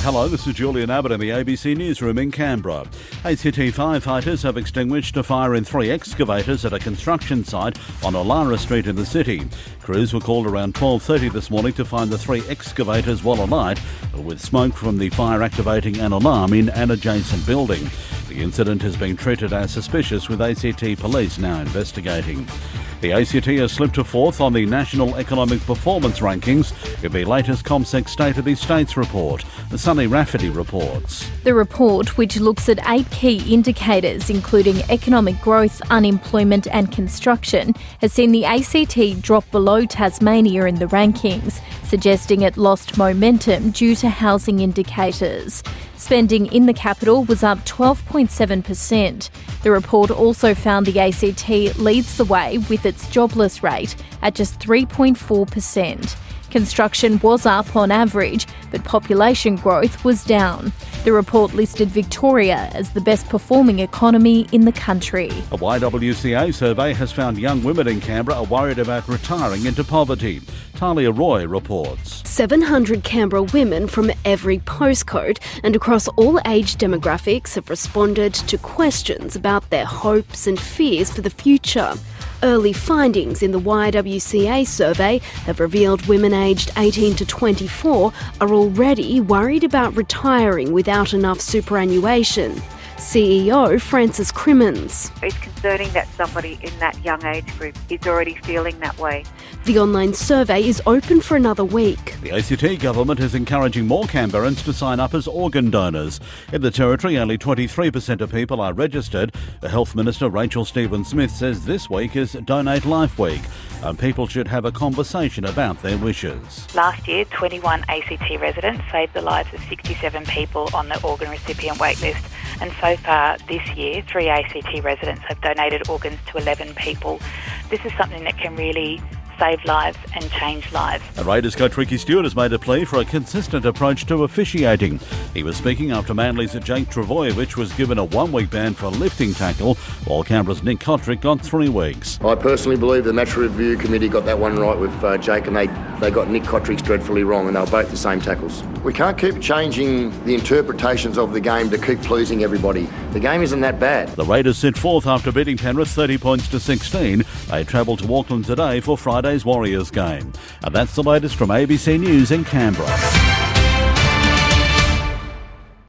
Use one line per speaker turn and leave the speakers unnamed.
Uh, hello, this is Julian Abbott in the ABC Newsroom in Canberra. ACT firefighters have extinguished a fire in three excavators at a construction site on Allara Street in the city. Crews were called around 12.30 this morning to find the three excavators well alight, with smoke from the fire activating an alarm in an adjacent building. The incident has been treated as suspicious with ACT police now investigating. The ACT has slipped to fourth on the National Economic Performance Rankings in the latest CommSec State of the States report. The Sunny Rafferty reports.
The report, which looks at eight key indicators, including economic growth, unemployment, and construction, has seen the ACT drop below Tasmania in the rankings, suggesting it lost momentum due to housing indicators. Spending in the capital was up 12.7%. The report also found the ACT leads the way with its jobless rate at just 3.4%. Construction was up on average, but population growth was down. The report listed Victoria as the best performing economy in the country.
A YWCA survey has found young women in Canberra are worried about retiring into poverty. Talia Roy reports.
700 Canberra women from every postcode and across all age demographics have responded to questions about their hopes and fears for the future. Early findings in the YWCA survey have revealed women aged 18 to 24 are already worried about retiring without enough superannuation. CEO Frances Crimmins.
It's concerning that somebody in that young age group is already feeling that way.
The online survey is open for another week.
The ACT government is encouraging more Canberrans to sign up as organ donors. In the Territory, only 23% of people are registered. The Health Minister, Rachel Stephen Smith, says this week is Donate Life Week and people should have a conversation about their wishes.
Last year, 21 ACT residents saved the lives of 67 people on the organ recipient waitlist. And so far this year, three ACT residents have donated organs to 11 people. This is something that can really save lives and change lives.
A Raiders coach Ricky Stewart has made a plea for a consistent approach to officiating. He was speaking after Manly's Jake Trbojevic was given a one-week ban for lifting tackle, while Canberra's Nick Cotric got three weeks.
I personally believe the match review committee got that one right with uh, Jake, and they, they got Nick Cotric dreadfully wrong, and they were both the same tackles. We can't keep changing the interpretations of the game to keep pleasing everybody. The game isn't that bad.
The Raiders sit fourth after beating Penrith 30 points to 16. They travel to Auckland today for Friday's Warriors game. And that's the latest from ABC News in Canberra.